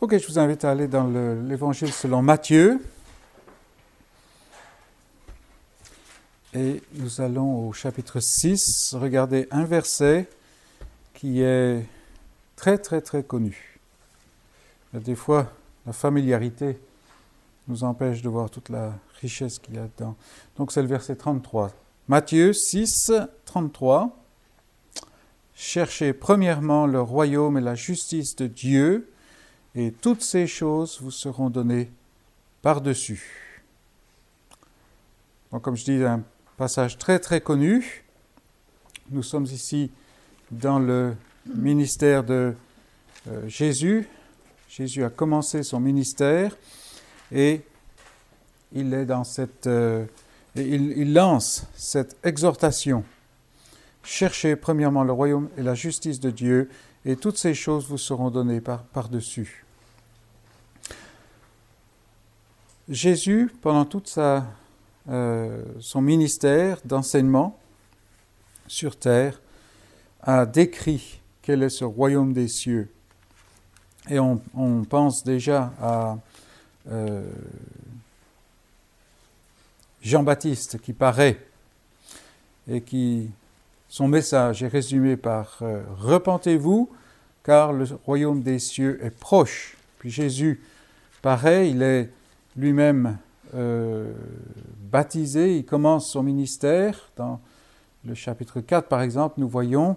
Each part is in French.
Ok, je vous invite à aller dans l'évangile selon Matthieu. Et nous allons au chapitre 6 regarder un verset qui est très très très connu. Des fois, la familiarité nous empêche de voir toute la richesse qu'il y a dedans. Donc c'est le verset 33. Matthieu 6, 33. Cherchez premièrement le royaume et la justice de Dieu et toutes ces choses vous seront données par-dessus. Donc, comme je dis, un passage très très connu. Nous sommes ici dans le ministère de euh, Jésus. Jésus a commencé son ministère et il est dans cette, euh, il, il lance cette exhortation. Cherchez premièrement le royaume et la justice de Dieu, et toutes ces choses vous seront données par-dessus. Jésus, pendant tout euh, son ministère d'enseignement sur terre, a décrit quel est ce royaume des cieux. Et on, pense déjà à euh, Jean-Baptiste qui paraît et qui, son message est résumé par euh, Repentez-vous, car le royaume des cieux est proche. Puis Jésus paraît, il est lui-même euh, baptisé, il commence son ministère. Dans le chapitre 4, par exemple, nous voyons,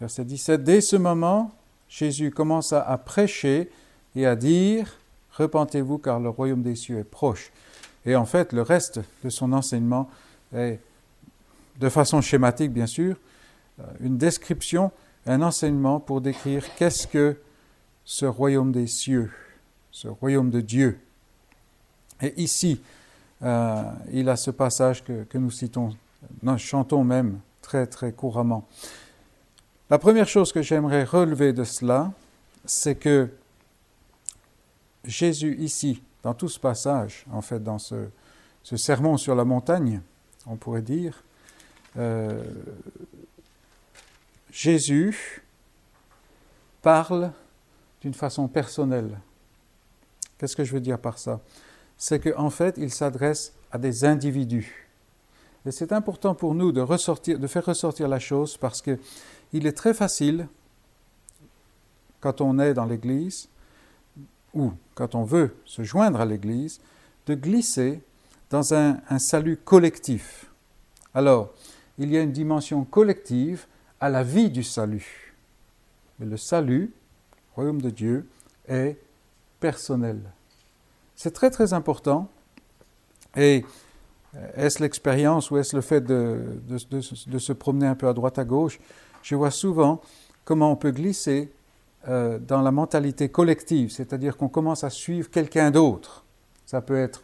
verset 17, Dès ce moment, Jésus commença à prêcher et à dire, Repentez-vous car le royaume des cieux est proche. Et en fait, le reste de son enseignement est, de façon schématique bien sûr, euh, une description, un enseignement pour décrire qu'est-ce que ce royaume des cieux, ce royaume de Dieu. Et ici, euh, il a ce passage que, nous citons, nous chantons même très très couramment. La première chose que j'aimerais relever de cela, c'est que Jésus ici, dans tout ce passage, en fait, dans ce, sermon sur la montagne, on pourrait dire, euh, Jésus parle d'une façon personnelle. Qu'est-ce que je veux dire par ça? C'est qu'en fait, il s'adresse à des individus. Et c'est important pour nous de, faire ressortir la chose parce qu'il est très facile, quand on est dans l'Église, ou quand on veut se joindre à l'Église, de glisser dans un, un, salut collectif. Alors, il y a une dimension collective à la vie du salut. Mais le salut, le royaume de Dieu, est personnel. C'est très très important. Et euh, est-ce l'expérience ou est-ce le fait de, se promener un peu à droite à gauche? Je vois souvent comment on peut glisser euh, dans la mentalité collective, c'est-à-dire qu'on commence à suivre quelqu'un d'autre. Ça peut être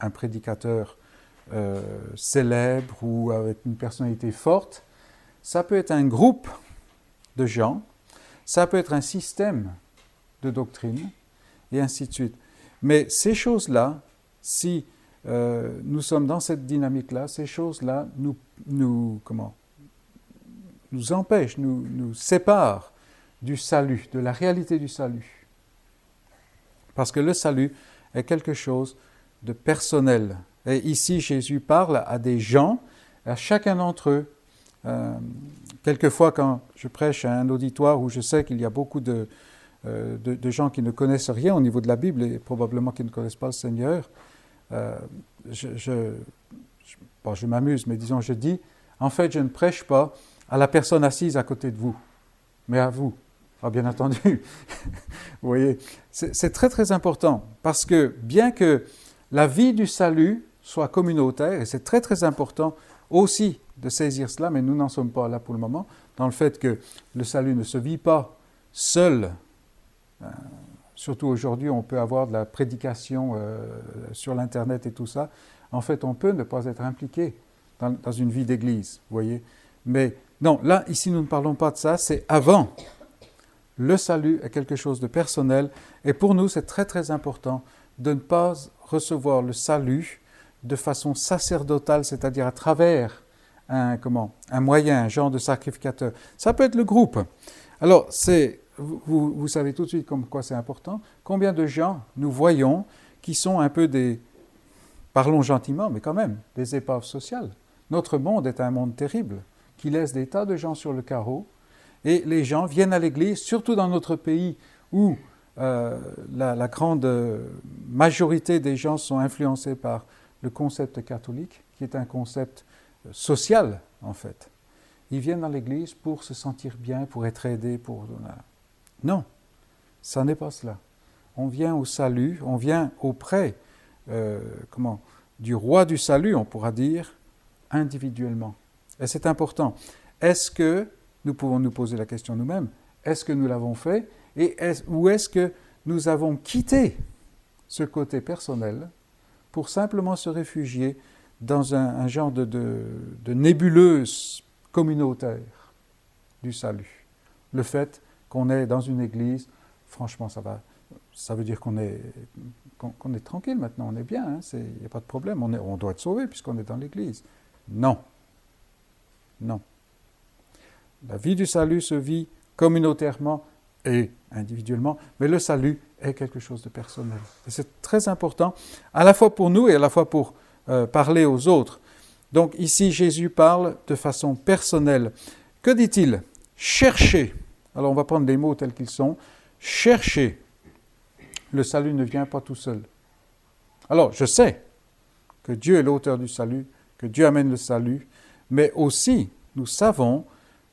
un prédicateur euh, célèbre ou avec une personnalité forte. Ça peut être un groupe de gens. Ça peut être un système de doctrine et ainsi de suite. Mais ces choses-là, si euh, nous sommes dans cette dynamique-là, ces choses-là nous, nous, empêchent, nous, nous séparent du salut, de la réalité du salut. Parce que le salut est quelque chose de personnel. Et ici, Jésus parle à des gens, à chacun d'entre eux. Euh, quelquefois, quand je prêche à un auditoire où je sais qu'il y a beaucoup de, euh, de, gens qui ne connaissent rien au niveau de la Bible et probablement qui ne connaissent pas le Seigneur, euh, je, je, m'amuse, mais disons, je dis, en fait, je ne prêche pas à la personne assise à côté de vous, mais à vous. Ah, bien entendu, vous voyez, c'est très très important parce que bien que la vie du salut soit communautaire, et c'est très très important aussi de saisir cela, mais nous n'en sommes pas là pour le moment, dans le fait que le salut ne se vit pas seul surtout aujourd'hui, on peut avoir de la prédication euh, sur l'Internet et tout ça. En fait, on peut ne pas être impliqué dans, une vie d'Église, vous voyez. Mais non, là, ici, nous ne parlons pas de ça, c'est avant. Le salut est quelque chose de personnel et pour nous, c'est très très important de ne pas recevoir le salut de façon sacerdotale, c'est-à-dire à travers un, comment, un moyen, un genre de sacrificateur. Ça peut être le groupe. Alors, c'est vous, savez tout de suite comme quoi c'est important. Combien de gens nous voyons qui sont un peu des, parlons gentiment, mais quand même, des épaves sociales. Notre monde est un monde terrible qui laisse des tas de gens sur le carreau et les gens viennent à l'église, surtout dans notre pays où euh, la, grande majorité des gens sont influencés par le concept catholique, qui est un concept social en fait. Ils viennent à l'église pour se sentir bien, pour être aidés, pour... Non, ça n'est pas cela. On vient au salut, on vient auprès euh, comment, du roi du salut, on pourra dire, individuellement. Et c'est important. Est-ce que, nous pouvons nous poser la question nous-mêmes, est-ce que nous l'avons fait et est, ou est-ce que nous avons quitté ce côté personnel pour simplement se réfugier dans un, genre de, de, nébuleuse communautaire du salut? Le fait qu'on est dans une église, franchement, ça va, ça veut dire qu'on est, qu'on, est tranquille maintenant, on est bien, il hein, n'y a pas de problème, on, est, on doit être sauvé puisqu'on est dans l'église. Non. Non. La vie du salut se vit communautairement et individuellement, mais le salut est quelque chose de personnel. C'est très important, à la fois pour nous et à la fois pour euh, parler aux autres. Donc ici, Jésus parle de façon personnelle. Que dit-il? Cherchez. Alors on va prendre les mots tels qu'ils sont. Cherchez. Le salut ne vient pas tout seul. Alors je sais que Dieu est l'auteur du salut, que Dieu amène le salut, mais aussi nous savons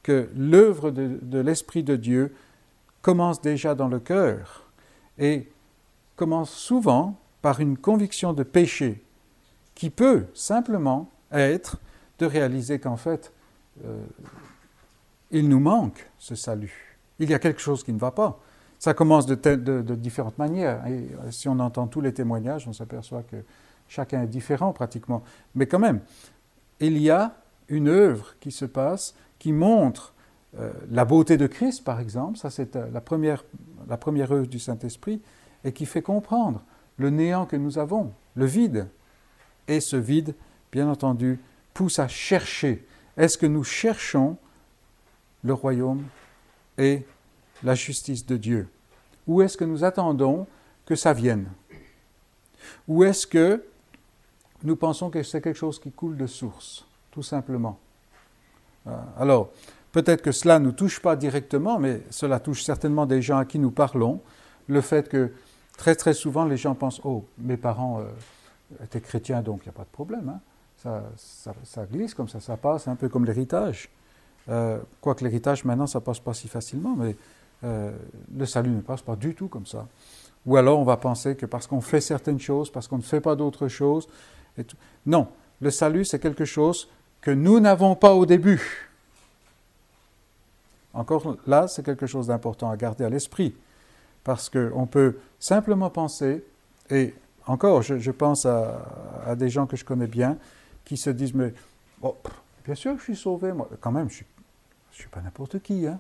que l'œuvre de, l'Esprit de Dieu commence déjà dans le cœur et commence souvent par une conviction de péché qui peut simplement être de réaliser qu'en fait, euh, il nous manque ce salut. Il y a quelque chose qui ne va pas. Ça commence de, différentes manières. Euh, si on entend tous les témoignages, on s'aperçoit que chacun est différent pratiquement. Mais quand même, il y a une œuvre qui se passe qui montre euh, la beauté de Christ, par exemple. Ça, c'est la, première, la première œuvre du Saint-Esprit et qui fait comprendre le néant que nous avons, le vide et ce vide, bien entendu, pousse à chercher. Est-ce que nous cherchons le royaume et la justice de Dieu Ou est-ce que nous attendons que ça vienne? Ou est-ce que nous pensons que c'est quelque chose qui coule de source, tout simplement? Euh, Alors, peut-être que cela ne nous touche pas directement, mais cela touche certainement des gens à qui nous parlons. Le fait que très très souvent les gens pensent, oh, mes parents... Euh, était chrétien, donc il n'y a pas de problème. Hein. Ça, ça, glisse comme ça, ça passe, un peu comme l'héritage. Euh, quoique l'héritage, maintenant, ça passe pas si facilement, mais euh, le salut ne passe pas du tout comme ça. Ou alors on va penser que parce qu'on fait certaines choses, parce qu'on ne fait pas d'autres choses. Et tout. Non, le salut, c'est quelque chose que nous n'avons pas au début. Encore là, c'est quelque chose d'important à garder à l'esprit, parce qu'on peut simplement penser, et encore, je, pense à, des gens que je connais bien qui se disent, mais bien sûr que je suis sauvé, moi. Quand même, je ne suis, pas n'importe qui. Hein.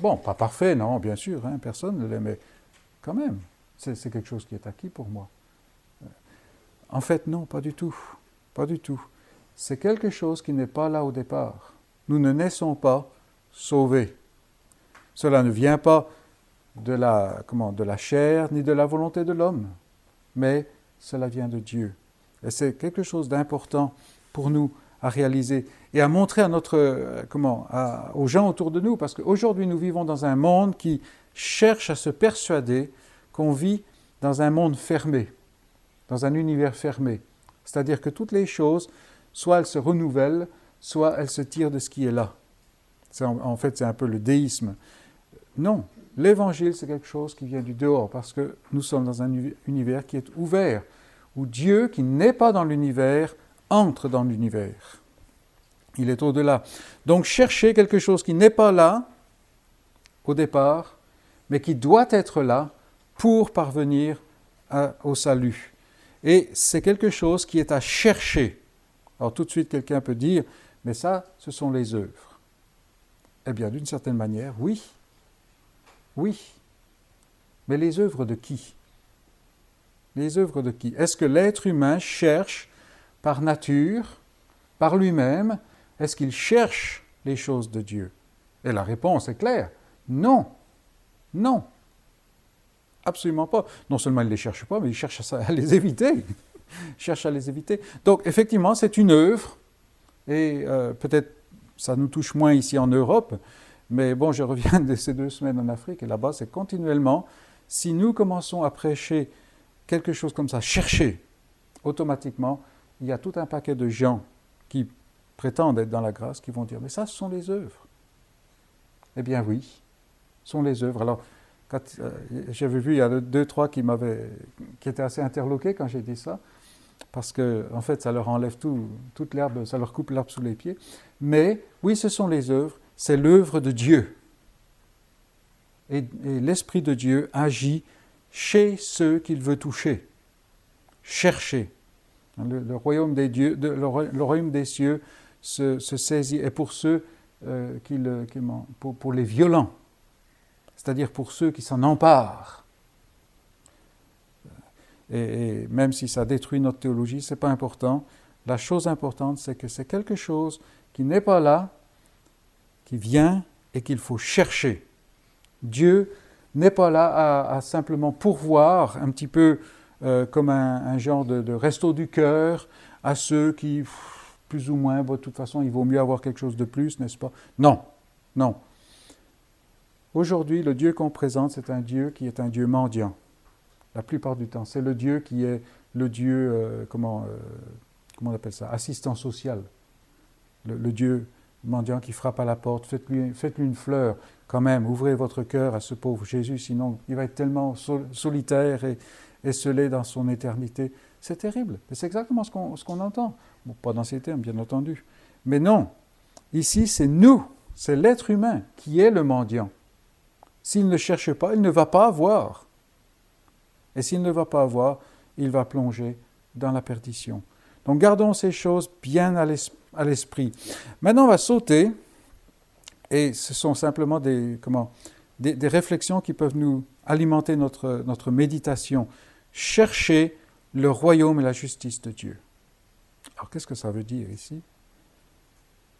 bon, pas parfait, non, bien sûr, hein, personne ne l'est, mais quand même, c'est quelque chose qui est acquis pour moi. En fait, non, pas du tout. Pas du tout. C'est quelque chose qui n'est pas là au départ. Nous ne naissons pas sauvés. Cela ne vient pas de la, comment, de la chair ni de la volonté de l'homme, mais cela vient de Dieu. Et c'est quelque chose d'important pour nous à réaliser et à montrer à notre, euh, comment, aux gens autour de nous, parce qu'aujourd'hui nous vivons dans un monde qui cherche à se persuader qu'on vit dans un monde fermé, dans un univers fermé. C'est-à-dire que toutes les choses, soit elles se renouvellent, soit elles se tirent de ce qui est là. en fait, c'est un peu le déisme. Non, L'évangile, c'est quelque chose qui vient du dehors, parce que nous sommes dans un univers qui est ouvert, où Dieu, qui n'est pas dans l'univers, entre dans l'univers. Il est au-delà. Donc chercher quelque chose qui n'est pas là au départ, mais qui doit être là pour parvenir au salut. Et c'est quelque chose qui est à chercher. Alors tout de suite, quelqu'un peut dire, mais ça, ce sont les œuvres. Eh bien, d'une certaine manière, oui, oui. Mais les œuvres de qui? Les œuvres de qui? Est-ce que l'être humain cherche par nature, par lui-même, est-ce qu'il cherche les choses de Dieu? Et la réponse est claire. Non, non, absolument pas. Non seulement il ne les cherche pas, mais il cherche à, les éviter. cherche à les éviter. Donc effectivement, c'est une œuvre, et euh, peut-être ça nous touche moins ici en Europe, mais bon, je reviens de ces deux semaines en Afrique, et là-bas, c'est continuellement, si nous commençons à prêcher quelque chose comme ça, chercher, automatiquement, il y a tout un paquet de gens qui prétendent être dans la grâce, qui vont dire, mais ça, ce sont les œuvres. Eh bien oui, ce sont les œuvres. Alors, euh, j'avais vu, il y a deux, trois qui, m'avaient, qui étaient assez interloqués quand j'ai dit ça, parce que, en fait, ça leur enlève tout, toute l'herbe, ça leur coupe l'herbe sous les pieds. Mais oui, ce sont les œuvres, c'est l'œuvre de Dieu. Et, l'Esprit de Dieu agit chez ceux qu'il veut toucher, chercher. Le, royaume des dieux, le, royaume des cieux se, saisit, et pour ceux euh, qui le, pour, les violents, c'est-à-dire pour ceux qui s'en emparent. Et, même si ça détruit notre théologie, ce n'est pas important. La chose importante, c'est que c'est quelque chose qui n'est pas là, qui vient et qu'il faut chercher. Dieu n'est pas là à, simplement pourvoir un petit peu euh, comme un, genre de, resto du cœur à ceux qui, plus ou moins, de toute façon, il vaut mieux avoir quelque chose de plus, n'est-ce pas? Non, non. Aujourd'hui, le Dieu qu'on présente, c'est un Dieu qui est un Dieu mendiant, la plupart du temps. C'est le Dieu qui est le Dieu, euh, comment, euh, comment on appelle ça, assistant social. Le, Dieu mendiant qui frappe à la porte, faites-lui faites une fleur quand même, ouvrez votre cœur à ce pauvre Jésus, sinon il va être tellement solitaire et esselé dans son éternité. C'est terrible. C'est exactement ce qu'on entend. Bon, pas dans ces termes, bien entendu. Mais non, ici c'est nous, c'est l'être humain qui est le mendiant. S'il ne cherche pas, il ne va pas avoir. Et s'il ne va pas avoir, il va plonger dans la perdition. Donc gardons ces choses bien à l'esprit. Maintenant, on va sauter, et ce sont simplement des, comment, des, des réflexions qui peuvent nous alimenter notre, notre méditation. Chercher le royaume et la justice de Dieu. Alors qu'est-ce que ça veut dire ici?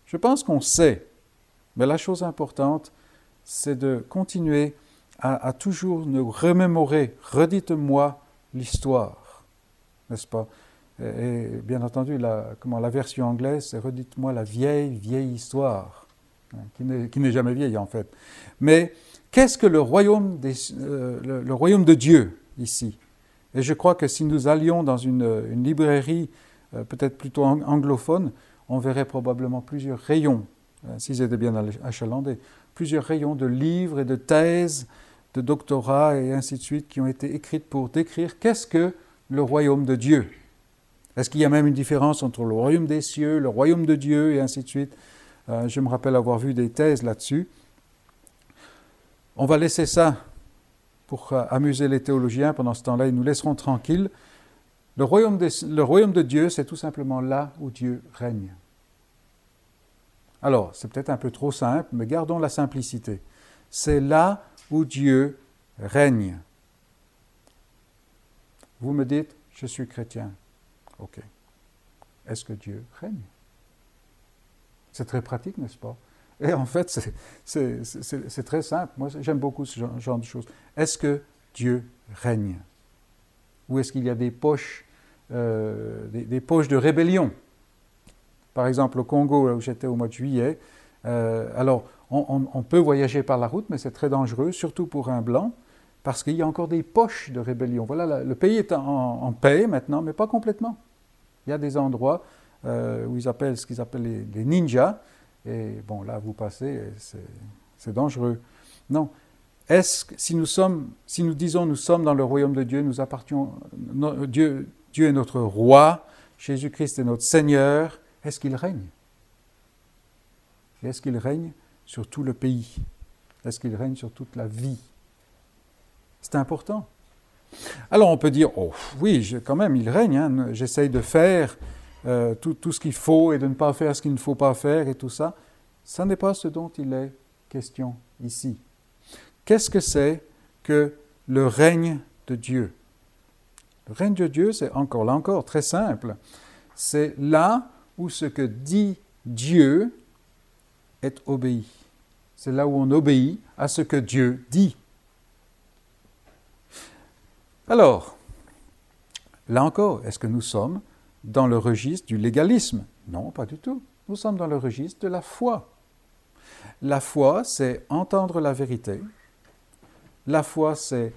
Je pense qu'on sait, mais la chose importante, c'est de continuer à, toujours nous remémorer, redites-moi l'histoire, n'est-ce pas? Et, bien entendu, la, comment, la version anglaise, c'est redites-moi la vieille, vieille histoire, hein, qui n'est jamais vieille en fait. Mais qu'est-ce que le royaume, euh, le, royaume de Dieu ici? Et je crois que si nous allions dans une, librairie, euh, peut-être plutôt anglophone, on verrait probablement plusieurs rayons, hein, s'ils étaient bien achalandés, plusieurs rayons de livres et de thèses, de doctorats et ainsi de suite qui ont été écrites pour décrire qu'est-ce que le royaume de Dieu. Est-ce qu'il y a même une différence entre le royaume des cieux, le royaume de Dieu et ainsi de suite? Euh, Je me rappelle avoir vu des thèses là-dessus. On va laisser ça pour euh, amuser les théologiens. Pendant ce temps-là, ils nous laisseront tranquilles. Le royaume, le royaume de Dieu, c'est tout simplement là où Dieu règne. Alors, c'est peut-être un peu trop simple, mais gardons la simplicité. C'est là où Dieu règne. Vous me dites, je suis chrétien. OK. Est-ce que Dieu règne? C'est très pratique, n'est-ce pas? Et en fait, c'est très simple. Moi, j'aime beaucoup ce genre, de choses. Est-ce que Dieu règne? Ou est-ce qu'il y a des poches, euh, des poches de rébellion? Par exemple, au Congo, où j'étais au mois de juillet, euh, alors on, peut voyager par la route, mais c'est très dangereux, surtout pour un blanc, parce qu'il y a encore des poches de rébellion. Voilà, le pays est en, paix maintenant, mais pas complètement. Il y a des endroits euh, où ils appellent ce qu'ils appellent les, ninjas, et bon, là, vous passez, c'est dangereux. Non. Est-ce que si nous sommes, si nous disons nous sommes dans le royaume de Dieu, nous appartenons, Dieu, Dieu est notre roi, Jésus-Christ est notre Seigneur, est-ce qu'il règne? Est-ce qu'il règne sur tout le pays? Est-ce qu'il règne sur toute la vie? C'est important. Alors on peut dire, oh oui, quand même, il règne, hein. j'essaye de faire euh, tout, tout, ce qu'il faut et de ne pas faire ce qu'il ne faut pas faire et tout ça. Ça n'est pas ce dont il est question ici. Qu'est-ce que c'est que le règne de Dieu? Le règne de Dieu, c'est encore là encore très simple. C'est là où ce que dit Dieu est obéi. C'est là où on obéit à ce que Dieu dit. Alors, là encore, est-ce que nous sommes dans le registre du légalisme Non, pas du tout. Nous sommes dans le registre de la foi. La foi, c'est entendre la vérité. La foi, c'est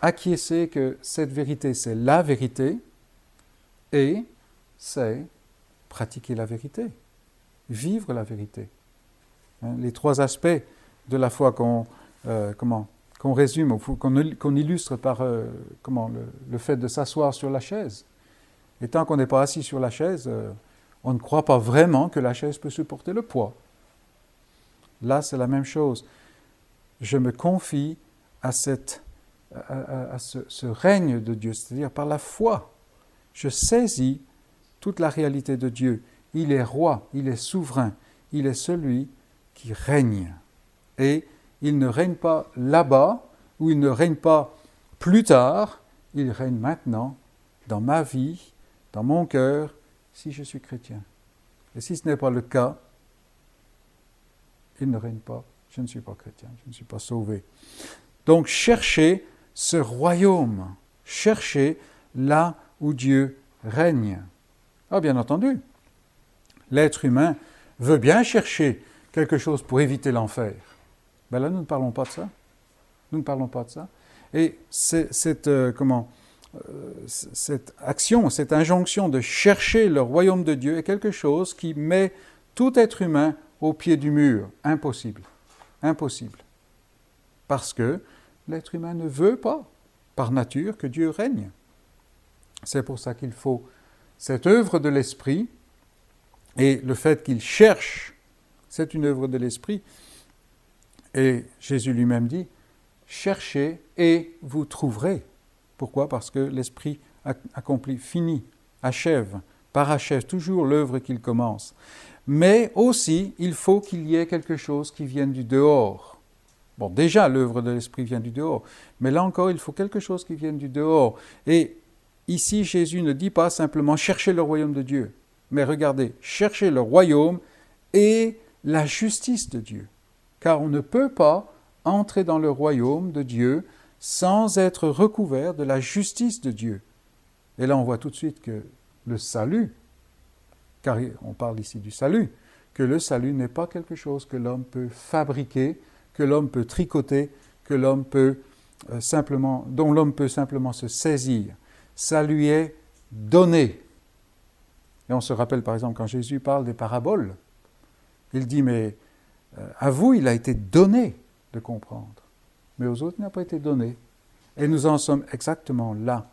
acquiescer que cette vérité, c'est la vérité. Et c'est pratiquer la vérité, vivre la vérité. Hein, les trois aspects de la foi qu'on euh, comment qu'on résume, qu'on illustre par euh, comment, le, fait de s'asseoir sur la chaise. Et tant qu'on n'est pas assis sur la chaise, euh, on ne croit pas vraiment que la chaise peut supporter le poids. Là, c'est la même chose. Je me confie à, ce, ce, règne de Dieu, c'est-à-dire par la foi. Je saisis toute la réalité de Dieu. Il est roi, il est souverain, il est celui qui règne. Et il ne règne pas là-bas, ou il ne règne pas plus tard, il règne maintenant dans ma vie, dans mon cœur, si je suis chrétien. Et si ce n'est pas le cas, il ne règne pas, je ne suis pas chrétien, je ne suis pas sauvé. Donc cherchez ce royaume, cherchez là où Dieu règne. Ah, bien entendu, l'être humain veut bien chercher quelque chose pour éviter l'enfer. Ben là, nous ne parlons pas de ça. Nous ne parlons pas de ça. Et cette, euh, comment, cette action, cette injonction de chercher le royaume de Dieu est quelque chose qui met tout être humain au pied du mur. Impossible. Impossible. Parce que l'être humain ne veut pas, par nature, que Dieu règne. C'est pour ça qu'il faut cette œuvre de l'Esprit et le fait qu'il cherche, c'est une œuvre de l'Esprit et Jésus lui-même dit, cherchez et vous trouverez. Pourquoi? Parce que l'Esprit accomplit, finit, achève, parachève toujours l'œuvre qu'il commence. Mais aussi, il faut qu'il y ait quelque chose qui vienne du dehors. Bon, déjà, l'œuvre de l'Esprit vient du dehors, mais là encore, il faut quelque chose qui vienne du dehors. Et ici, Jésus ne dit pas simplement chercher le royaume de Dieu, mais regardez, chercher le royaume et la justice de Dieu car on ne peut pas entrer dans le royaume de Dieu sans être recouvert de la justice de Dieu. Et là, on voit tout de suite que le salut, car on parle ici du salut, que le salut n'est pas quelque chose que l'homme peut fabriquer, que l'homme peut tricoter, que l'homme peut euh, simplement, dont l'homme peut simplement se saisir. Ça lui est donné. Et on se rappelle par exemple quand Jésus parle des paraboles, il dit mais euh, à vous, il a été donné de comprendre, mais aux autres, n'a pas été donné. Et nous en sommes exactement là.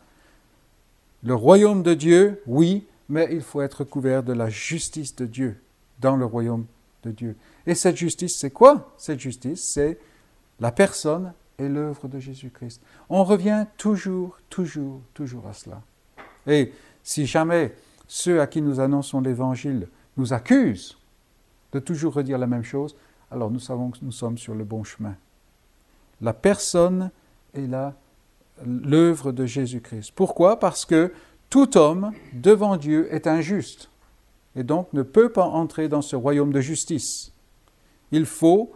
Le royaume de Dieu, oui, mais il faut être couvert de la justice de Dieu dans le royaume de Dieu. Et cette justice, c'est quoi? Cette justice, c'est la personne et l'œuvre de Jésus-Christ. On revient toujours, toujours, toujours à cela. Et si jamais ceux à qui nous annonçons l'Évangile nous accusent de toujours redire la même chose, alors nous savons que nous sommes sur le bon chemin. La personne là, l'œuvre de Jésus-Christ. Pourquoi? Parce que tout homme devant Dieu est injuste et donc ne peut pas entrer dans ce royaume de justice. Il faut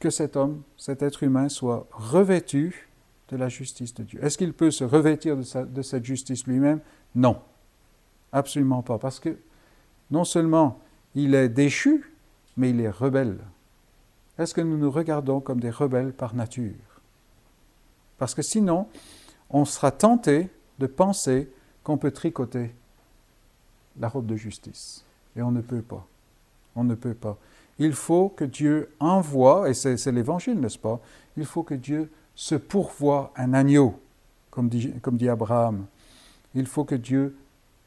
que cet homme, cet être humain soit revêtu de la justice de Dieu. Est-ce qu'il peut se revêtir de cette justice lui-même? Non, absolument pas, parce que non seulement il est déchu, mais il est rebelle. Est-ce que nous nous regardons comme des rebelles par nature? Parce que sinon, on sera tenté de penser qu'on peut tricoter la robe de justice. Et on ne peut pas. On ne peut pas. Il faut que Dieu envoie, et c'est l'évangile, n'est-ce pas? Il faut que Dieu se pourvoie un agneau, comme dit, comme dit Abraham. Il faut que Dieu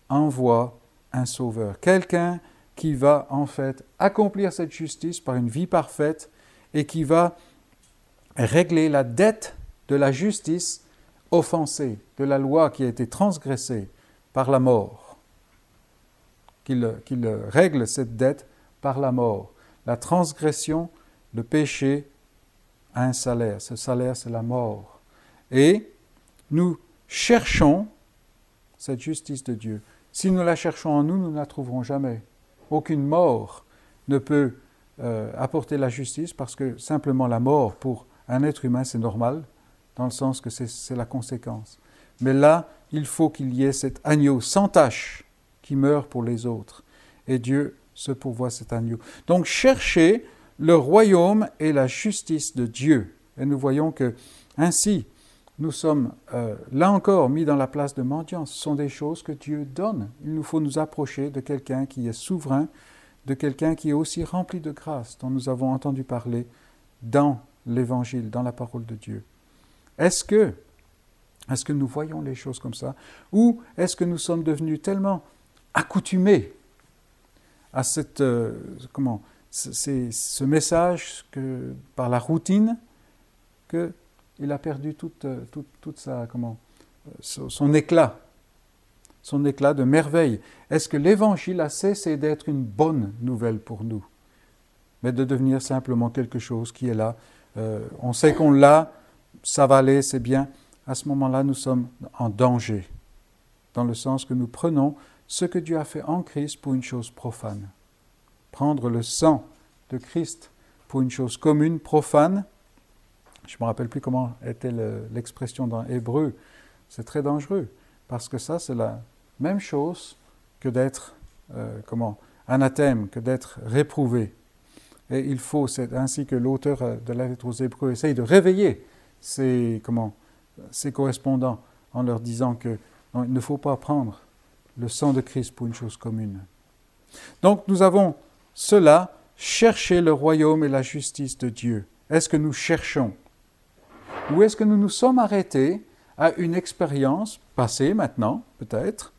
envoie un sauveur, quelqu'un qui va en fait accomplir cette justice par une vie parfaite et qui va régler la dette de la justice offensée, de la loi qui a été transgressée par la mort. Qu'il règle cette dette par la mort. La transgression, le péché a un salaire. Ce salaire, c'est la mort. Et nous cherchons cette justice de Dieu. Si nous la cherchons en nous, nous ne la trouverons jamais. Aucune mort ne peut euh, apporter la justice parce que simplement la mort pour un être humain, c'est normal, dans le sens que c'est la conséquence. Mais là, il faut qu'il y ait cet agneau sans tache qui meurt pour les autres. Et Dieu se pourvoit cet agneau. Donc cherchez le royaume et la justice de Dieu. Et nous voyons que ainsi, nous sommes euh, là encore mis dans la place de mendiants. Ce sont des choses que Dieu donne. Il nous faut nous approcher de quelqu'un qui est souverain, de quelqu'un qui est aussi rempli de grâce, dont nous avons entendu parler dans l'Évangile, dans la parole de Dieu. Est-ce que, est-ce que nous voyons les choses comme ça? Ou est-ce que nous sommes devenus tellement accoutumés à cette, euh, comment, ce message que, par la routine qu'il a perdu toute, euh, toute, toute sa, comment, euh, son éclat, son éclat de merveille. Est-ce que l'Évangile a cessé d'être une bonne nouvelle pour nous, mais de devenir simplement quelque chose qui est là On sait qu'on l'a, ça va aller, c'est bien. À ce moment-là, nous sommes en danger, dans le sens que nous prenons ce que Dieu a fait en Christ pour une chose profane. Prendre le sang de Christ pour une chose commune, profane, je ne me rappelle plus comment était l'expression dans Hébreu, c'est très dangereux, parce que ça, c'est la même chose que d'être, euh, comment, anathème, que d'être réprouvé. Et il faut, c'est ainsi que l'auteur euh, de la lettre aux Hébreux essaye de réveiller ses, comment, ses correspondants en leur disant que il ne faut pas prendre le sang de Christ pour une chose commune. Donc nous avons cela, chercher le royaume et la justice de Dieu. Est-ce que nous cherchons Ou est-ce que nous nous sommes arrêtés à une expérience passée maintenant, peut-être,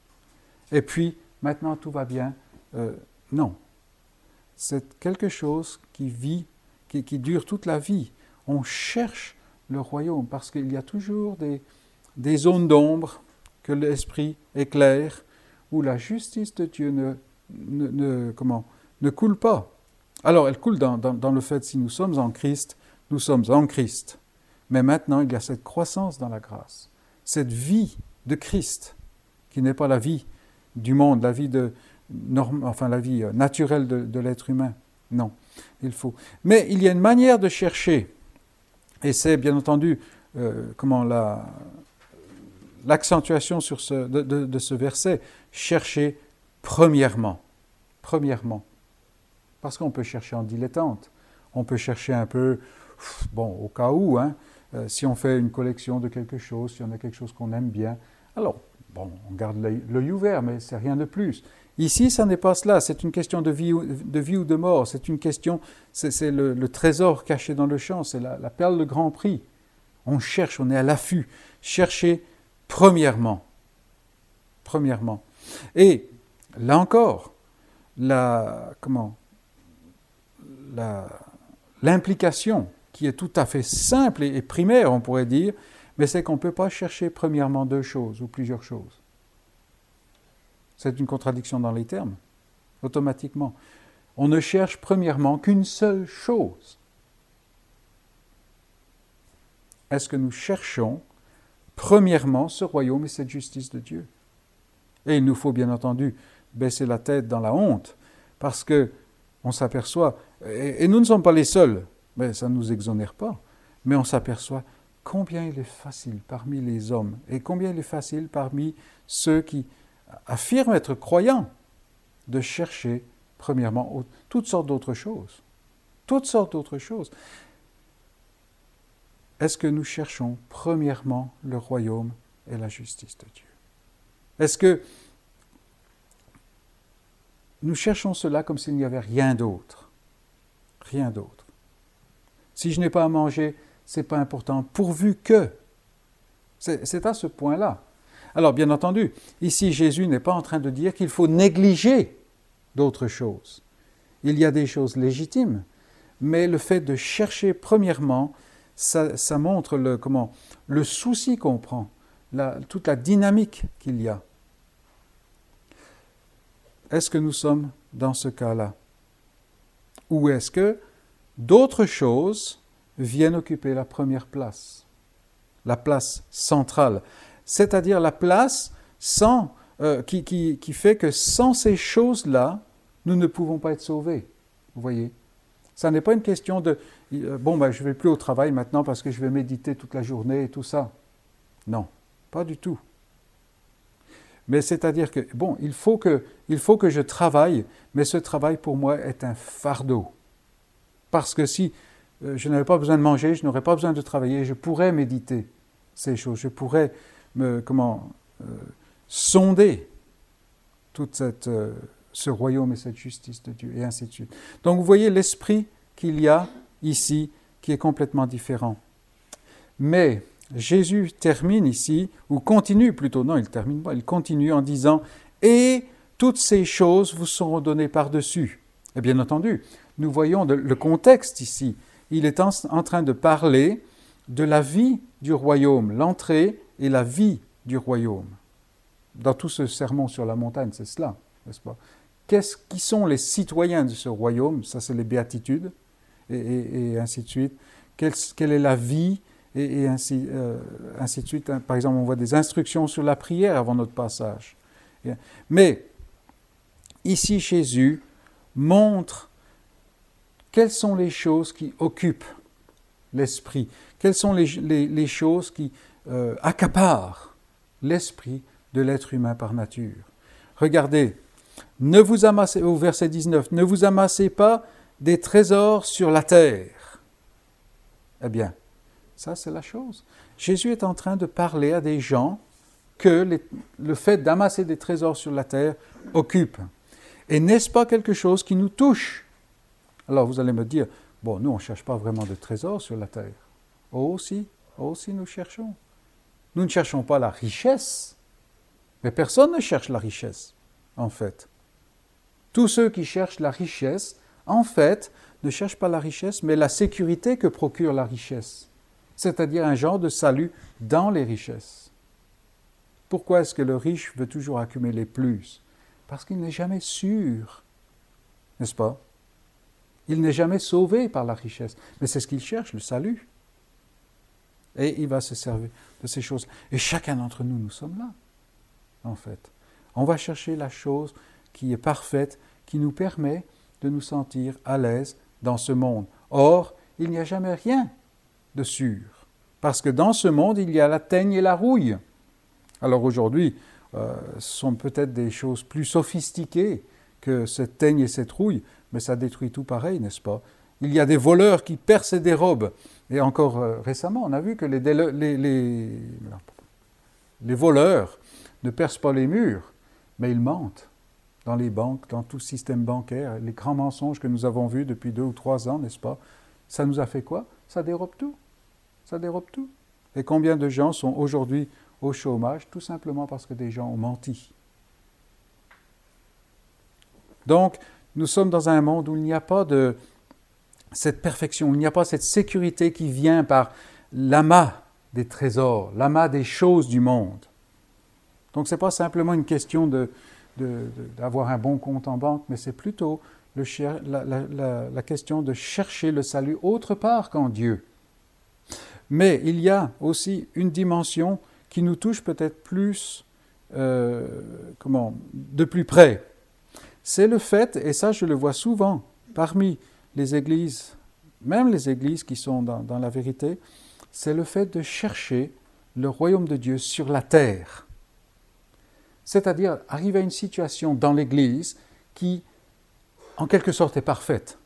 et puis maintenant tout va bien euh, Non. C'est quelque chose qui vit, qui, dure toute la vie. On cherche le royaume parce qu'il y a toujours des, zones d'ombre que l'esprit éclaire où la justice de Dieu ne, comment, ne coule pas. Alors, elle coule dans, dans, le fait, si nous sommes en Christ, nous sommes en Christ. Mais maintenant, il y a cette croissance dans la grâce, cette vie de Christ, qui n'est pas la vie du monde, la vie, de, enfin, la vie euh, naturelle de, l'être humain. Non, il faut. Mais il y a une manière de chercher, et c'est bien entendu euh, comment la, l'accentuation sur ce, de, ce verset, chercher premièrement. Premièrement. Parce qu'on peut chercher en dilettante. On peut chercher un peu, bon, au cas où, hein, euh, si on fait une collection de quelque chose, si on a quelque chose qu'on aime bien, alors, bon, on garde l'œil ouvert, mais c'est rien de plus. Ici, ça n'est pas cela, c'est une question de vie, ou de mort, c'est une question, c'est le, trésor caché dans le champ, c'est la, la perle de grand prix. On cherche, on est à l'affût. Chercher Premièrement. Premièrement. Et là encore, la, comment, l'implication qui est tout à fait simple et, primaire, on pourrait dire, mais c'est qu'on ne peut pas chercher premièrement deux choses ou plusieurs choses. C'est une contradiction dans les termes, automatiquement. On ne cherche premièrement qu'une seule chose. Est-ce que nous cherchons premièrement ce royaume et cette justice de Dieu? Et il nous faut bien entendu baisser la tête dans la honte, parce que on s'aperçoit, et, nous ne sommes pas les seuls, mais ça ne nous exonère pas, mais on s'aperçoit combien il est facile parmi les hommes, et combien il est facile parmi ceux qui affirment être croyants, de chercher premièrement toutes sortes d'autres choses. Toutes sortes d'autres choses. Est-ce que nous cherchons premièrement le royaume et la justice de Dieu? Est-ce que nous cherchons cela comme s'il n'y avait rien d'autre? Rien d'autre. Si je n'ai pas à manger, c'est pas important, pourvu que. C'est à ce point-là. Alors, bien entendu, ici, Jésus n'est pas en train de dire qu'il faut négliger d'autres choses. Il y a des choses légitimes, mais le fait de chercher premièrement ça, montre le, comment, le souci qu'on prend, toute la dynamique qu'il y a. Est-ce que nous sommes dans ce cas-là? Ou est-ce que d'autres choses viennent occuper la première place, la place centrale, c'est-à-dire la place sans, euh, qui, qui fait que sans ces choses-là, nous ne pouvons pas être sauvés. Vous voyez? Ça n'est pas une question de euh, bon, ben, je ne vais plus au travail maintenant parce que je vais méditer toute la journée et tout ça. Non, pas du tout. Mais c'est-à-dire que, bon, il faut que, il faut que je travaille, mais ce travail pour moi est un fardeau. Parce que si je n'avais pas besoin de manger, je n'aurais pas besoin de travailler, je pourrais méditer ces choses, je pourrais me, comment, euh, sonder tout euh, ce royaume et cette justice de Dieu, et ainsi de suite. Donc vous voyez l'esprit qu'il y a ici qui est complètement différent. Mais Jésus termine ici, ou continue plutôt, non, il termine pas, il continue en disant Et toutes ces choses vous seront données par-dessus. Et bien entendu, nous voyons le contexte ici. Il est en, train de parler de la vie du royaume, l'entrée et la vie du royaume. Dans tout ce sermon sur la montagne, c'est cela, n'est-ce pas? Qu'est-ce, Qui sont les citoyens de ce royaume? Ça, c'est les béatitudes, et, ainsi de suite. Quelle, est la vie? Et, ainsi, euh, ainsi, de suite. Par exemple, on voit des instructions sur la prière avant notre passage. Mais ici, Jésus montre quelles sont les choses qui occupent l'esprit, quelles sont les, choses qui euh, accaparent l'esprit de l'être humain par nature? Regardez, ne vous amassez, au verset 19, ne vous amassez pas des trésors sur la terre. Eh bien, ça c'est la chose. Jésus est en train de parler à des gens que le fait d'amasser des trésors sur la terre occupe. Et n'est-ce pas quelque chose qui nous touche alors vous allez me dire, bon, nous, on ne cherche pas vraiment de trésors sur la terre. Oh si, oh si, nous cherchons. Nous ne cherchons pas la richesse, mais personne ne cherche la richesse, en fait. Tous ceux qui cherchent la richesse, en fait, ne cherchent pas la richesse, mais la sécurité que procure la richesse, c'est-à-dire un genre de salut dans les richesses. Pourquoi est-ce que le riche veut toujours accumuler plus? Parce qu'il n'est jamais sûr, n'est-ce pas? Il n'est jamais sauvé par la richesse, mais c'est ce qu'il cherche, le salut. Et il va se servir de ces choses. Et chacun d'entre nous, nous sommes là, en fait. On va chercher la chose qui est parfaite, qui nous permet de nous sentir à l'aise dans ce monde. Or, il n'y a jamais rien de sûr, parce que dans ce monde, il y a la teigne et la rouille. Alors aujourd'hui, euh, ce sont peut-être des choses plus sophistiquées que cette teigne et cette rouille, mais ça détruit tout pareil, n'est-ce pas? Il y a des voleurs qui percent des robes. Et encore euh, récemment, on a vu que les, les, les, les, voleurs ne percent pas les murs, mais ils mentent dans les banques, dans tout système bancaire. Les grands mensonges que nous avons vus depuis deux ou trois ans, n'est-ce pas? Ça nous a fait quoi? Ça dérobe tout. Ça dérobe tout. Et combien de gens sont aujourd'hui au chômage tout simplement parce que des gens ont menti? Donc, nous sommes dans un monde où il n'y a pas de cette perfection, où il n'y a pas cette sécurité qui vient par l'amas des trésors, l'amas des choses du monde. Donc ce n'est pas simplement une question d'avoir un bon compte en banque, mais c'est plutôt la, question de chercher le salut autre part qu'en Dieu. Mais il y a aussi une dimension qui nous touche peut-être plus, euh, comment, de plus près c'est le fait, et ça je le vois souvent parmi les églises, même les églises qui sont dans, la vérité, c'est le fait de chercher le royaume de Dieu sur la terre. C'est-à-dire arriver à une situation dans l'Église qui, en quelque sorte, est parfaite.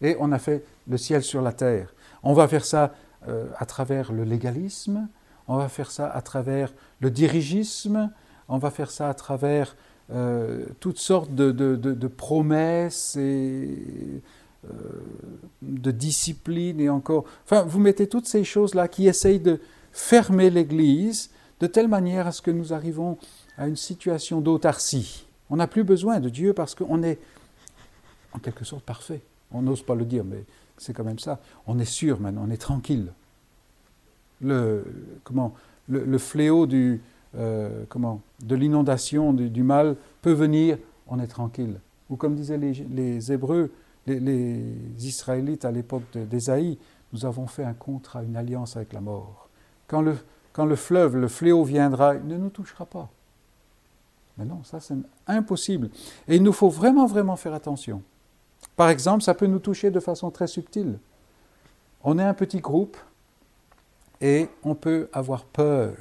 Et on a fait le ciel sur la terre. On va faire ça euh, à travers le légalisme, on va faire ça à travers le dirigisme, on va faire ça à travers euh, toutes sortes de, promesses et euh, de discipline et encore. Enfin, vous mettez toutes ces choses-là qui essayent de fermer l'Église de telle manière à ce que nous arrivons à une situation d'autarcie. On n'a plus besoin de Dieu parce qu'on est en quelque sorte parfait. On n'ose pas le dire, mais c'est quand même ça. On est sûr maintenant, on est tranquille. Le, comment, le fléau du, euh, comment, de l'inondation, du, mal, peut venir, on est tranquille. Ou comme disaient les, Hébreux, les, Israélites à l'époque d'Ésaïe, nous avons fait un contrat, une alliance avec la mort. Quand le, quand le fleuve, le fléau viendra, il ne nous touchera pas. Mais non, ça c'est impossible. Et il nous faut vraiment, vraiment faire attention. Par exemple, ça peut nous toucher de façon très subtile. On est un petit groupe et on peut avoir peur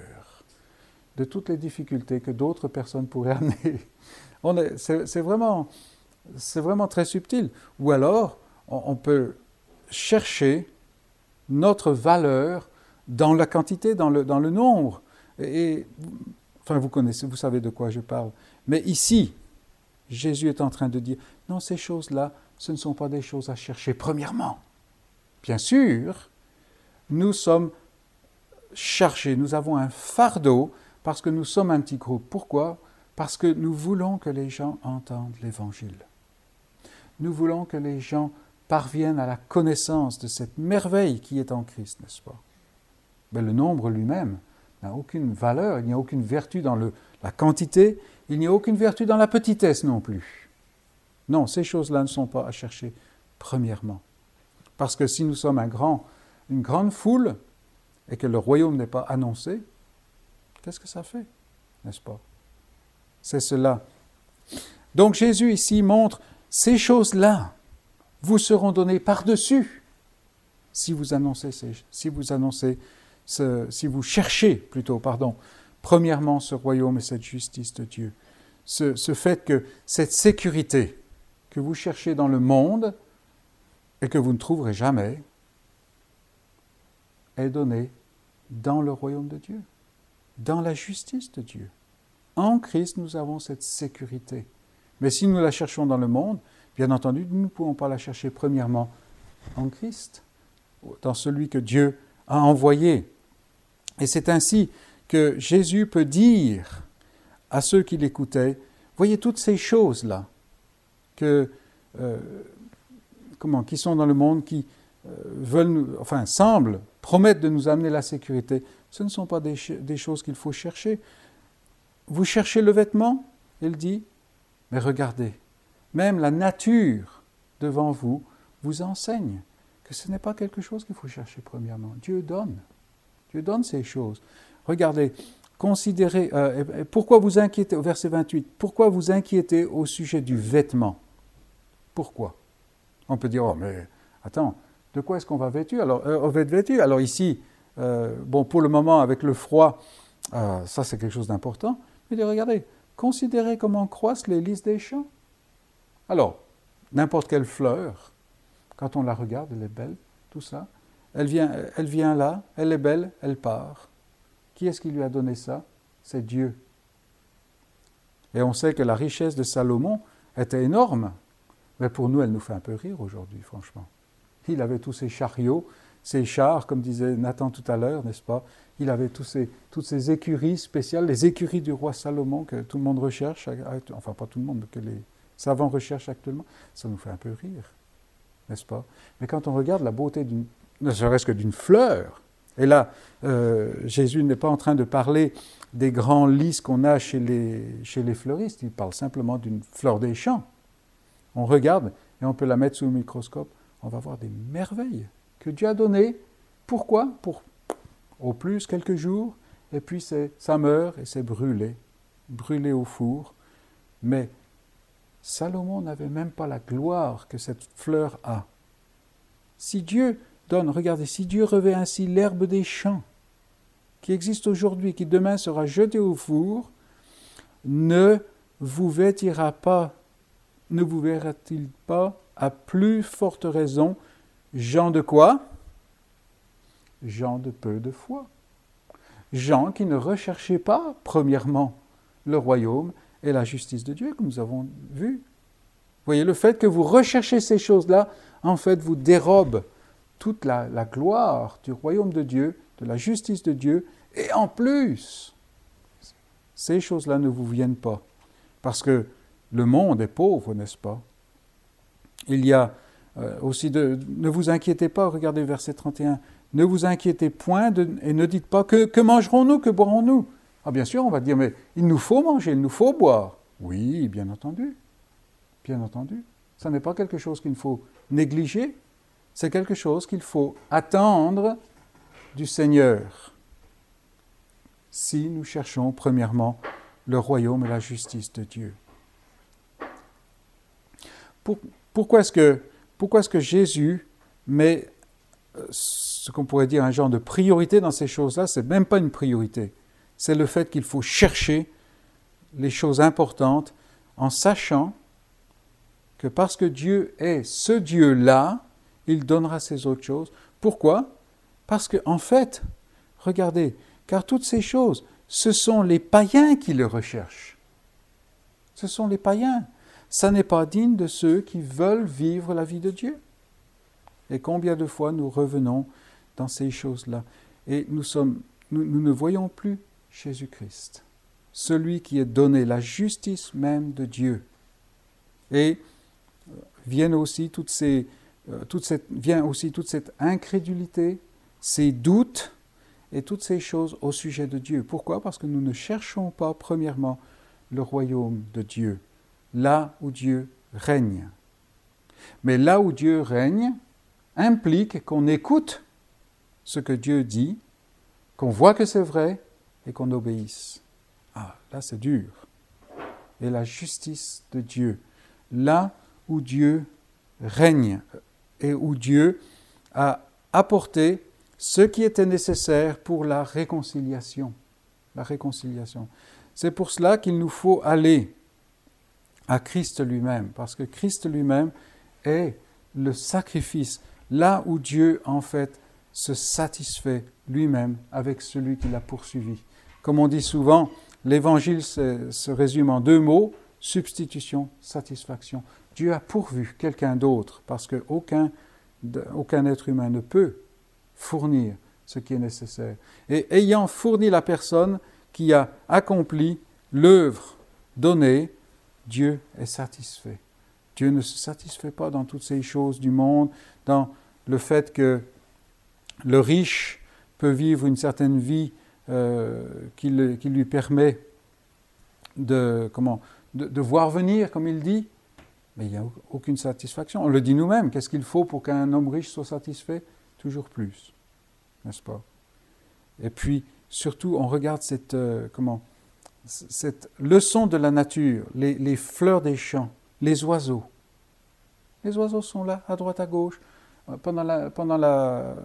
de toutes les difficultés que d'autres personnes pourraient amener. C'est vraiment, vraiment très subtil. Ou alors, on, peut chercher notre valeur dans la quantité, dans le, dans le nombre. Et, enfin, vous connaissez, vous savez de quoi je parle. Mais ici, Jésus est en train de dire, non, ces choses-là, ce ne sont pas des choses à chercher premièrement. Bien sûr, nous sommes chargés, nous avons un fardeau parce que nous sommes un petit groupe. Pourquoi? Parce que nous voulons que les gens entendent l'Évangile. Nous voulons que les gens parviennent à la connaissance de cette merveille qui est en Christ, n'est-ce pas? Mais le nombre lui-même n'a aucune valeur, il n'y a aucune vertu dans le, la quantité, il n'y a aucune vertu dans la petitesse non plus. Non, ces choses-là ne sont pas à chercher premièrement. Parce que si nous sommes un grand, une grande foule et que le royaume n'est pas annoncé, Qu'est-ce que ça fait N'est-ce pas? C'est cela. Donc Jésus ici montre ces choses-là vous seront données par-dessus si vous annoncez, si vous annoncez, si vous cherchez plutôt, pardon, premièrement ce royaume et cette justice de Dieu. Ce fait que cette sécurité que vous cherchez dans le monde et que vous ne trouverez jamais est donnée dans le royaume de Dieu dans la justice de Dieu. En Christ, nous avons cette sécurité. Mais si nous la cherchons dans le monde, bien entendu, nous ne pouvons pas la chercher premièrement en Christ, dans celui que Dieu a envoyé. Et c'est ainsi que Jésus peut dire à ceux qui l'écoutaient, voyez toutes ces choses-là, que, euh, comment, qui sont dans le monde, qui euh, veulent, enfin, semblent promettre de nous amener la sécurité, ce ne sont pas des, choses qu'il faut chercher. Vous cherchez le vêtement? Il dit, mais regardez, même la nature devant vous vous enseigne que ce n'est pas quelque chose qu'il faut chercher premièrement. Dieu donne. Dieu donne ces choses. Regardez, considérez, euh, pourquoi vous inquiétez, au verset 28, pourquoi vous inquiétez au sujet du vêtement? Pourquoi? On peut dire, oh mais attends, de quoi est-ce qu'on va vêtu Alors, on va être vêtu. Alors ici, euh, bon, pour le moment, avec le froid, euh, ça c'est quelque chose d'important. Mais regardez, considérez comment croissent les lys des champs. Alors, n'importe quelle fleur, quand on la regarde, elle est belle, tout ça. Elle vient, elle vient là, elle est belle, elle part. Qui est-ce qui lui a donné ça? C'est Dieu. Et on sait que la richesse de Salomon était énorme. Mais pour nous, elle nous fait un peu rire aujourd'hui, franchement. Il avait tous ses chariots, ses chars, comme disait Nathan tout à l'heure, n'est-ce pas Il avait toutes ces écuries spéciales, les écuries du roi Salomon que tout le monde recherche, enfin pas tout le monde, mais que les savants recherchent actuellement. Ça nous fait un peu rire, n'est-ce pas? Mais quand on regarde la beauté d'une, ne serait-ce que d'une fleur, et là, euh, Jésus n'est pas en train de parler des grands lys qu'on a chez les fleuristes, il parle simplement d'une fleur des champs. On regarde et on peut la mettre sous le microscope, on va voir des merveilles que Dieu a donné. Pourquoi? Pour au plus quelques jours, et puis ça meurt et c'est brûlé, brûlé au four. Mais Salomon n'avait même pas la gloire que cette fleur a. Si Dieu donne, regardez, si Dieu revêt ainsi l'herbe des champs, qui existe aujourd'hui, qui demain sera jetée au four, ne vous vêtira pas, ne vous verra-t-il pas à plus forte raison Gens de quoi? Gens de peu de foi. Gens qui ne recherchaient pas, premièrement, le royaume et la justice de Dieu, comme nous avons vu. Voyez, le fait que vous recherchez ces choses-là, en fait, vous dérobe toute la, la, gloire du royaume de Dieu, de la justice de Dieu, et en plus, ces choses-là ne vous viennent pas, parce que le monde est pauvre, n'est-ce pas? Il y a euh, aussi de ne vous inquiétez pas, regardez verset 31, ne vous inquiétez point et ne dites pas que, que mangerons-nous, que boirons-nous? Ah bien sûr, on va dire, mais il nous faut manger, il nous faut boire. Oui, bien entendu, bien entendu. Ce n'est pas quelque chose qu'il faut négliger, c'est quelque chose qu'il faut attendre du Seigneur si nous cherchons premièrement le royaume et la justice de Dieu. Pour, pourquoi est-ce que, pourquoi est-ce que Jésus met euh, ce qu'on pourrait dire un genre de priorité dans ces choses-là? C'est même pas une priorité. C'est le fait qu'il faut chercher les choses importantes en sachant que parce que Dieu est ce Dieu-là, il donnera ces autres choses. Pourquoi? Parce que en fait, regardez, car toutes ces choses, ce sont les païens qui le recherchent. Ce sont les païens. Ça n'est pas digne de ceux qui veulent vivre la vie de Dieu. Et combien de fois nous revenons dans ces choses-là et nous, ne voyons plus Jésus-Christ, celui qui est donné la justice même de Dieu. Et viennent aussi toutes ces, euh, toute vient aussi toute cette incrédulité, ces doutes et toutes ces choses au sujet de Dieu. Pourquoi? Parce que nous ne cherchons pas, premièrement, le royaume de Dieu, là où Dieu règne. Mais là où Dieu règne implique qu'on écoute ce que Dieu dit, qu'on voit que c'est vrai et qu'on obéisse. Ah, là c'est dur. Et la justice de Dieu, là où Dieu règne et où Dieu a apporté ce qui était nécessaire pour la réconciliation. La réconciliation. C'est pour cela qu'il nous faut aller à Christ lui-même, parce que Christ lui-même est le sacrifice, là où Dieu en fait se satisfait lui-même avec celui qui l'a poursuivi. Comme on dit souvent, l'évangile se, résume en deux mots, substitution, satisfaction. Dieu a pourvu quelqu'un d'autre parce qu'aucun aucun être humain ne peut fournir ce qui est nécessaire. Et ayant fourni la personne qui a accompli l'œuvre donnée, Dieu est satisfait. Dieu ne se satisfait pas dans toutes ces choses du monde, dans le fait que le riche peut vivre une certaine vie euh, qui, lui permet de, voir venir, comme il dit, mais il n'y a aucune satisfaction. On le dit nous-mêmes. Qu'est-ce qu'il faut pour qu'un homme riche soit satisfait? Toujours plus, n'est-ce pas? Et puis, surtout, on regarde cette, euh, comment, cette leçon de la nature, les, fleurs des champs, les oiseaux. Les oiseaux sont là, à droite, à gauche. Pendant la, pendant la, euh,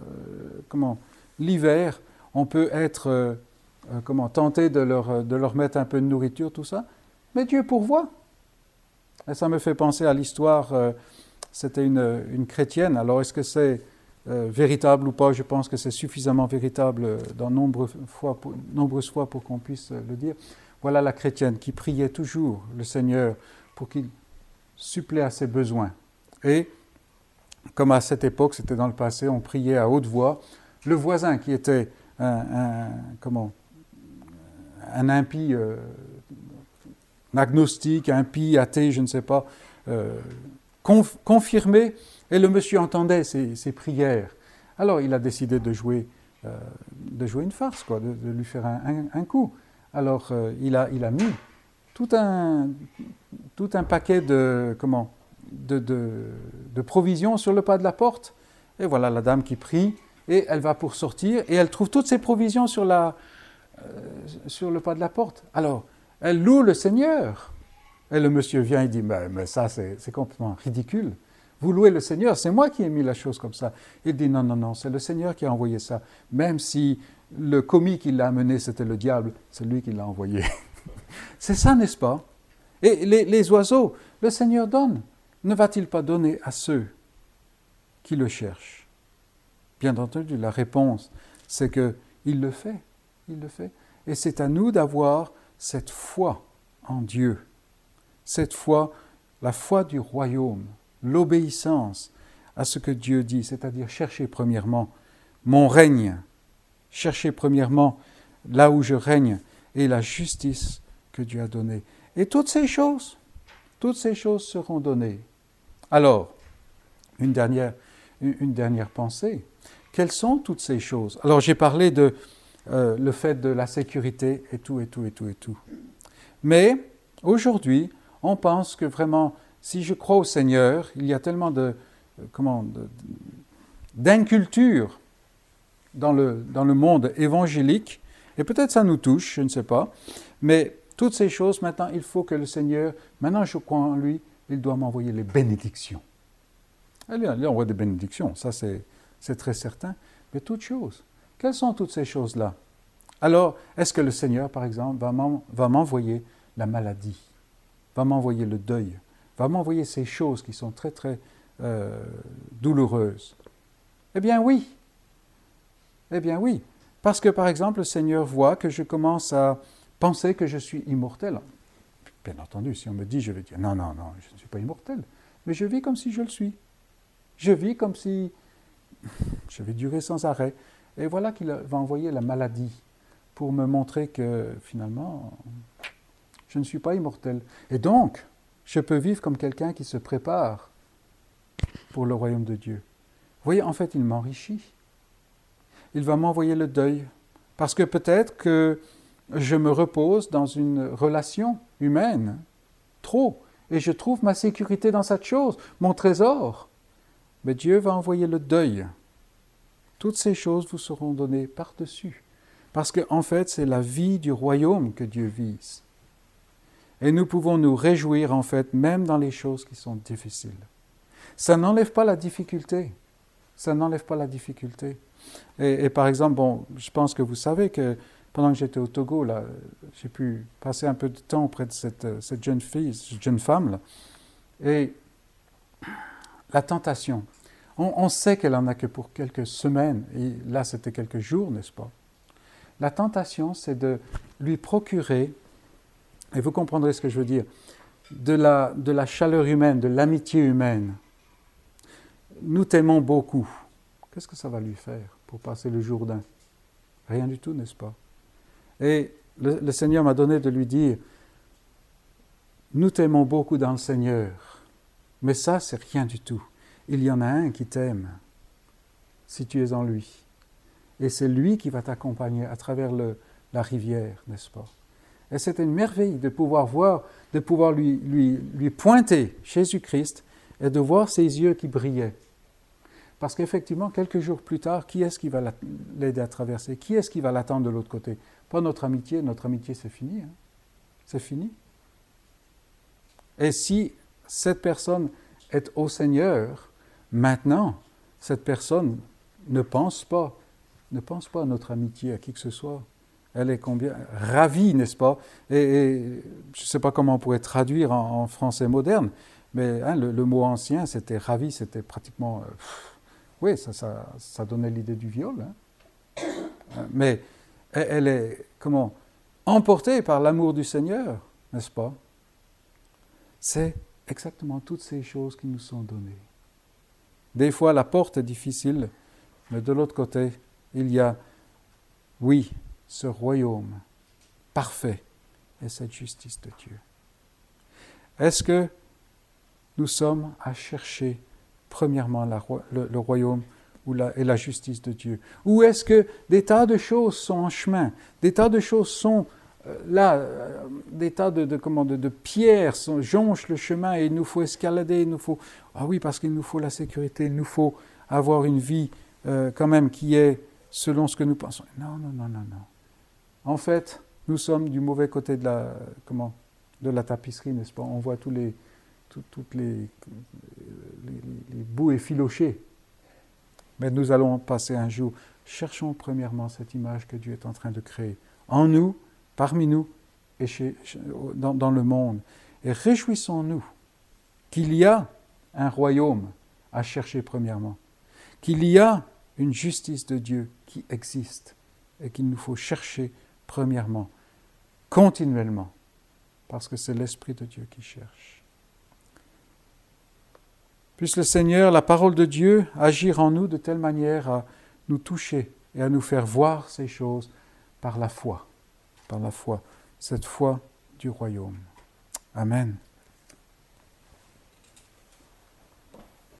comment, l'hiver, on peut être euh, comment, tenté de leur, mettre un peu de nourriture, tout ça. Mais Dieu pourvoit. Et ça me fait penser à l'histoire, euh, c'était une, chrétienne, alors est-ce que c'est euh, véritable ou pas? Je pense que c'est suffisamment véritable dans fois nombreuses fois pour qu'on puisse le dire. Voilà la chrétienne qui priait toujours le Seigneur pour qu'il supplée à ses besoins. Et comme à cette époque, c'était dans le passé, on priait à haute voix. Le voisin qui était un, comment, un impie euh, agnostique, impie, athée, je ne sais pas, euh, confirmé, et le monsieur entendait ses, prières. Alors il a décidé de jouer, euh, de jouer une farce, quoi, de, lui faire un, coup. Alors euh, il, a, il a mis tout un, tout un paquet de, comment, de, de, provisions sur le pas de la porte. Et voilà la dame qui prie, et elle va pour sortir, et elle trouve toutes ses provisions sur, la, sur le pas de la porte. Alors, elle loue le Seigneur. Et le monsieur vient et dit, mais, ça c'est complètement ridicule. Vous louez le Seigneur, c'est moi qui ai mis la chose comme ça. Il dit, non, non, non, c'est le Seigneur qui a envoyé ça. Même si le commis qui l'a amené, c'était le diable, c'est lui qui l'a envoyé. c'est ça, n'est-ce pas? Et les, oiseaux, le Seigneur donne. Ne va-t-il pas donner à ceux qui le cherchent? Bien entendu, la réponse, c'est qu'il le fait. Il le fait. Et c'est à nous d'avoir cette foi en Dieu, cette foi, la foi du royaume, l'obéissance à ce que Dieu dit, c'est-à-dire chercher premièrement mon règne, chercher premièrement là où je règne et la justice que Dieu a donnée. Et toutes ces choses, toutes ces choses seront données. Alors, une dernière, une dernière pensée. Quelles sont toutes ces choses? Alors j'ai parlé de euh, le fait de la sécurité et tout, et tout, et tout, et tout. Mais aujourd'hui, on pense que vraiment, si je crois au Seigneur, il y a tellement de, euh, comment, d'inculture dans le, dans le monde évangélique, et peut-être ça nous touche, je ne sais pas, mais toutes ces choses, maintenant, il faut que le Seigneur, maintenant je crois en lui, il doit m'envoyer les bénédictions. Là, on voit des bénédictions, ça c'est très certain. Mais toutes choses, quelles sont toutes ces choses-là? Alors, est-ce que le Seigneur, par exemple, va m'envoyer la maladie, va m'envoyer le deuil, va m'envoyer ces choses qui sont très très euh, douloureuses? Eh bien oui. Eh bien oui. Parce que par exemple, le Seigneur voit que je commence à penser que je suis immortel. Bien entendu, si on me dit, je vais dire, non, non, non, je ne suis pas immortel. Mais je vis comme si je le suis. Je vis comme si je vais durer sans arrêt. Et voilà qu'il va envoyer la maladie pour me montrer que finalement, je ne suis pas immortel. Et donc, je peux vivre comme quelqu'un qui se prépare pour le royaume de Dieu. Vous voyez, en fait, il m'enrichit. Il va m'envoyer le deuil. Parce que peut-être que je me repose dans une relation humaine, trop, et je trouve ma sécurité dans cette chose, mon trésor. Mais Dieu va envoyer le deuil. Toutes ces choses vous seront données par-dessus. Parce qu'en en fait, c'est la vie du royaume que Dieu vise. Et nous pouvons nous réjouir, en fait, même dans les choses qui sont difficiles. Ça n'enlève pas la difficulté. Ça n'enlève pas la difficulté. Et, par exemple, bon, je pense que vous savez que pendant que j'étais au Togo, là, j'ai pu passer un peu de temps auprès de cette, cette jeune fille, cette jeune femme. Et la tentation, on, sait qu'elle en a que pour quelques semaines, et là c'était quelques jours, n'est-ce pas? La tentation, c'est de lui procurer, et vous comprendrez ce que je veux dire, de la, de la chaleur humaine, de l'amitié humaine. Nous t'aimons beaucoup. Qu'est-ce que ça va lui faire pour passer le Jourdain Rien du tout, n'est-ce pas? Et le, Seigneur m'a donné de lui dire, nous t'aimons beaucoup dans le Seigneur, mais ça, c'est rien du tout il y en a un qui t'aime si tu es en lui. Et c'est lui qui va t'accompagner à travers la rivière, n'est-ce pas? Et c'est une merveille de pouvoir voir, de pouvoir lui pointer Jésus-Christ et de voir ses yeux qui brillaient. Parce qu'effectivement, quelques jours plus tard, qui est-ce qui va l'aider à traverser? Qui est-ce qui va l'attendre de l'autre côté? Pas notre amitié, notre amitié c'est fini. Hein? C'est fini. Et si cette personne est au Seigneur, Maintenant, cette personne ne pense pas, ne pense pas à notre amitié, à qui que ce soit. Elle est combien ravie, n'est-ce pas? Et, je ne sais pas comment on pourrait traduire en, français moderne, mais hein, le, mot ancien, c'était ravi, c'était pratiquement. Euh, oui, ça, ça, ça, donnait l'idée du viol. Hein. Mais elle est, comment Emportée par l'amour du Seigneur, n'est-ce pas? C'est exactement toutes ces choses qui nous sont données. Des fois, la porte est difficile, mais de l'autre côté, il y a, oui, ce royaume parfait et cette justice de Dieu. Est-ce que nous sommes à chercher premièrement le, royaume ou la, et la justice de Dieu Ou est-ce que des tas de choses sont en chemin, des tas de choses sont euh, là, euh, des tas de, de, de pierres jonchent le chemin et il nous faut escalader, il nous faut... Ah oui, parce qu'il nous faut la sécurité, il nous faut avoir une vie euh, quand même qui est selon ce que nous pensons. Non, non, non, non, non. En fait, nous sommes du mauvais côté de la, comment, de la tapisserie, n'est-ce pas? On voit tous les, toutes les, les, les bouts effilochés. Mais nous allons passer un jour. Cherchons premièrement cette image que Dieu est en train de créer en nous parmi nous et dans, dans le monde. Et réjouissons-nous qu'il y a un royaume à chercher premièrement, qu'il y a une justice de Dieu qui existe et qu'il nous faut chercher premièrement, continuellement, parce que c'est l'Esprit de Dieu qui cherche. Puisse le Seigneur, la parole de Dieu, agir en nous de telle manière à nous toucher et à nous faire voir ces choses par la foi par la foi, cette foi du royaume. Amen.